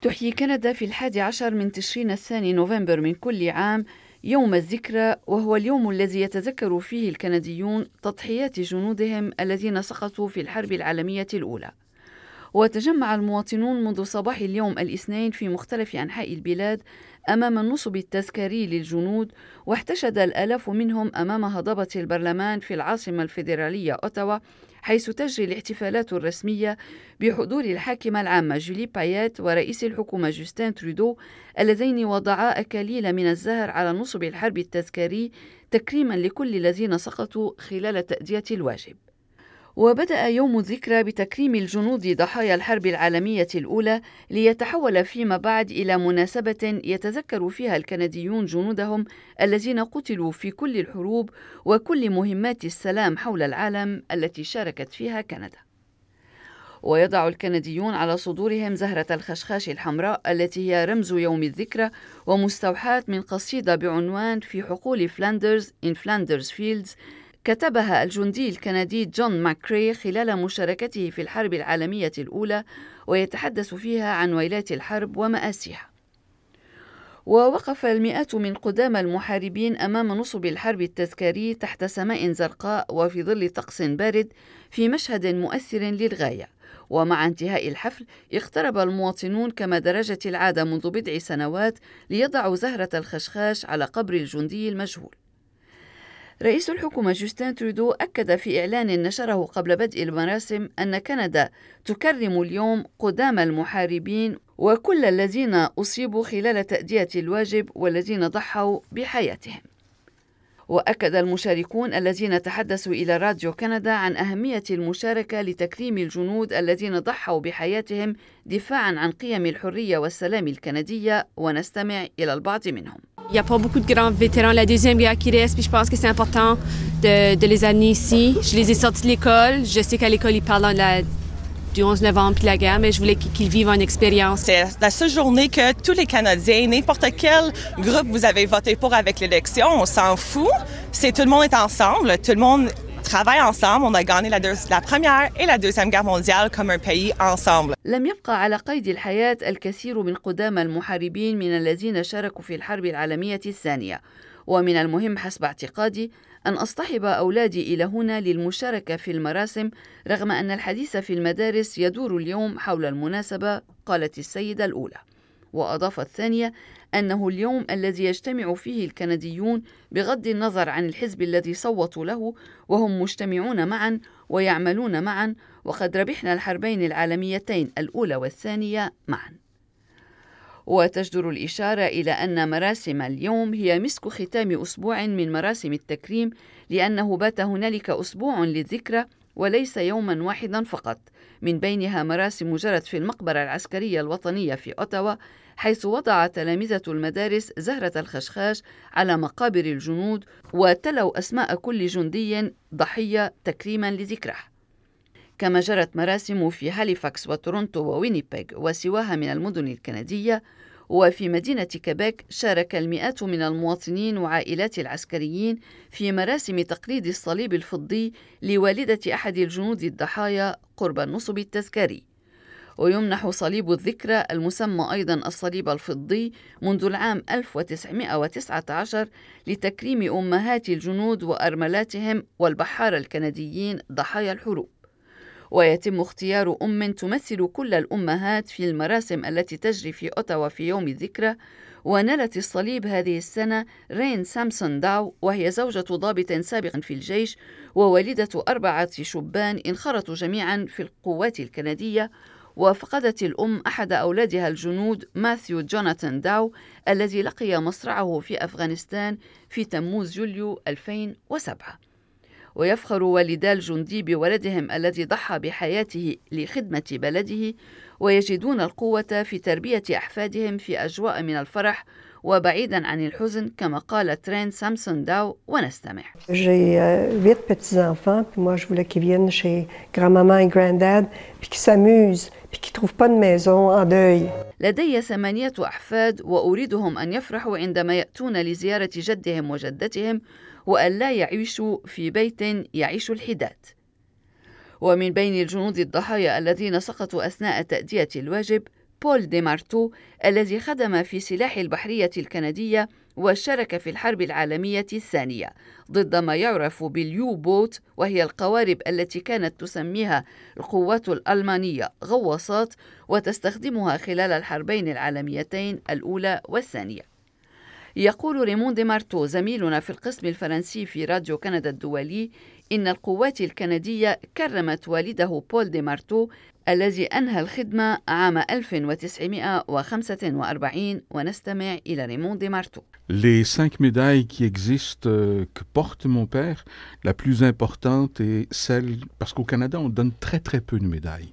تحيي كندا في الحادي عشر من تشرين الثاني نوفمبر من كل عام يوم الذكرى وهو اليوم الذي يتذكر فيه الكنديون تضحيات جنودهم الذين سقطوا في الحرب العالمية الأولى. وتجمع المواطنون منذ صباح اليوم الاثنين في مختلف أنحاء البلاد أمام النصب التذكاري للجنود واحتشد الآلاف منهم أمام هضبة البرلمان في العاصمة الفيدرالية أوتاوا حيث تجري الاحتفالات الرسمية بحضور الحاكمة العامة جولي بايات ورئيس الحكومة جوستين ترودو اللذين وضعا أكاليل من الزهر على نصب الحرب التذكاري تكريما لكل الذين سقطوا خلال تأدية الواجب. وبدأ يوم الذكرى بتكريم الجنود ضحايا الحرب العالمية الأولى ليتحول فيما بعد إلى مناسبة يتذكر فيها الكنديون جنودهم الذين قتلوا في كل الحروب وكل مهمات السلام حول العالم التي شاركت فيها كندا. ويضع الكنديون على صدورهم زهرة الخشخاش الحمراء التي هي رمز يوم الذكرى ومستوحاة من قصيدة بعنوان في حقول فلاندرز in Flanders Fields كتبها الجندي الكندي جون ماكري خلال مشاركته في الحرب العالمية الأولى ويتحدث فيها عن ويلات الحرب ومآسيها. ووقف المئات من قدامى المحاربين أمام نصب الحرب التذكاري تحت سماء زرقاء وفي ظل طقس بارد في مشهد مؤثر للغاية. ومع انتهاء الحفل اقترب المواطنون كما درجت العادة منذ بضع سنوات ليضعوا زهرة الخشخاش على قبر الجندي المجهول. رئيس الحكومة جوستين ترودو أكد في إعلان نشره قبل بدء المراسم أن كندا تكرم اليوم قدام المحاربين وكل الذين أصيبوا خلال تأدية الواجب والذين ضحوا بحياتهم. وأكد المشاركون الذين تحدثوا إلى راديو كندا عن أهمية المشاركة لتكريم الجنود الذين ضحوا بحياتهم دفاعا عن قيم الحرية والسلام الكندية ونستمع إلى البعض منهم. Il n'y a pas beaucoup de grands vétérans de la Deuxième Guerre qui restent, puis je pense que c'est important de, de, les amener ici. Je les ai sortis de l'école. Je sais qu'à l'école, ils parlent du 11 novembre puis la guerre, mais je voulais qu'ils vivent une expérience. C'est la seule journée que tous les Canadiens, n'importe quel groupe vous avez voté pour avec l'élection, on s'en fout. C'est tout le monde est ensemble, tout le monde travaille ensemble. On a gagné la, la première et la deuxième guerre mondiale comme un pays ensemble. لم يبقى على قيد الحياة الكثير من قدامى المحاربين من الذين شاركوا في الحرب العالمية الثانية ومن المهم حسب اعتقادي أن أصطحب أولادي إلى هنا للمشاركة في المراسم رغم أن الحديث في المدارس يدور اليوم حول المناسبة قالت السيدة الأولى وأضافت الثانية أنه اليوم الذي يجتمع فيه الكنديون بغض النظر عن الحزب الذي صوتوا له وهم مجتمعون معا ويعملون معا وقد ربحنا الحربين العالميتين الأولى والثانية معا. وتجدر الإشارة إلى أن مراسم اليوم هي مسك ختام أسبوع من مراسم التكريم لأنه بات هنالك أسبوع للذكرى وليس يوما واحدا فقط. من بينها مراسم جرت في المقبرة العسكرية الوطنية في أوتاوا حيث وضع تلامذة المدارس زهرة الخشخاش على مقابر الجنود وتلوا أسماء كل جندي ضحية تكريما لذكره. كما جرت مراسم في هاليفاكس وتورونتو ووينيبيغ وسواها من المدن الكندية وفي مدينة كيبيك شارك المئات من المواطنين وعائلات العسكريين في مراسم تقليد الصليب الفضي لوالدة أحد الجنود الضحايا قرب النصب التذكاري. ويمنح صليب الذكرى المسمى أيضا الصليب الفضي منذ العام 1919 لتكريم أمهات الجنود وأرملاتهم والبحارة الكنديين ضحايا الحروب. ويتم اختيار أم تمثل كل الأمهات في المراسم التي تجري في أوتاوا في يوم الذكرى. ونالت الصليب هذه السنة رين سامسون داو وهي زوجة ضابط سابق في الجيش ووالدة أربعة شبان انخرطوا جميعا في القوات الكندية. وفقدت الأم أحد أولادها الجنود ماثيو جوناثان داو الذي لقي مصرعه في أفغانستان في تموز يوليو 2007 ويفخر والدا الجندي بولدهم الذي ضحى بحياته لخدمة بلده ويجدون القوة في تربية أحفادهم في أجواء من الفرح وبعيدا عن الحزن كما قال ترين سامسون داو ونستمع. J'ai euh, huit petits-enfants, puis moi je voulais qu'ils viennent chez grand-maman et grand-dad, puis qu'ils s'amusent, puis qu'ils trouvent pas de maison en deuil. لدي ثمانية أحفاد وأريدهم أن يفرحوا عندما يأتون لزيارة جدهم وجدتهم وأن لا يعيشوا في بيت يعيش الحداد. ومن بين الجنود الضحايا الذين سقطوا أثناء تأدية الواجب بول دي مارتو الذي خدم في سلاح البحرية الكندية وشارك في الحرب العالمية الثانية ضد ما يعرف بال U-Boot وهي القوارب التي كانت تسميها القوات الألمانية غواصات وتستخدمها خلال الحربين العالميتين الأولى والثانية يقول ريمون دي مارتو زميلنا في القسم الفرنسي في راديو كندا الدولي إن القوات الكندية كرمت والده بول دي مارتو الذي أنهى الخدمة عام 1945 ونستمع إلى ريمون دي مارتو Les cinq médailles qui existent, euh, que porte mon père, la plus importante est celle, parce qu'au Canada, on donne très très peu de médailles.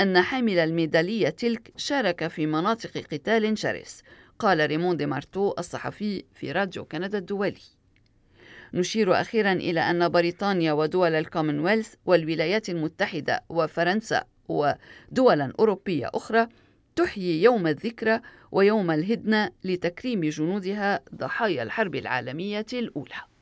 أن حامل الميدالية تلك شارك في مناطق قتال شرس. قال ريمون دي مارتو الصحفي في راديو كندا الدولي. نشير أخيرا إلى أن بريطانيا ودول الكومنولث والولايات المتحدة وفرنسا ودولا أوروبية أخرى تحيي يوم الذكرى ويوم الهدنة لتكريم جنودها ضحايا الحرب العالمية الأولى.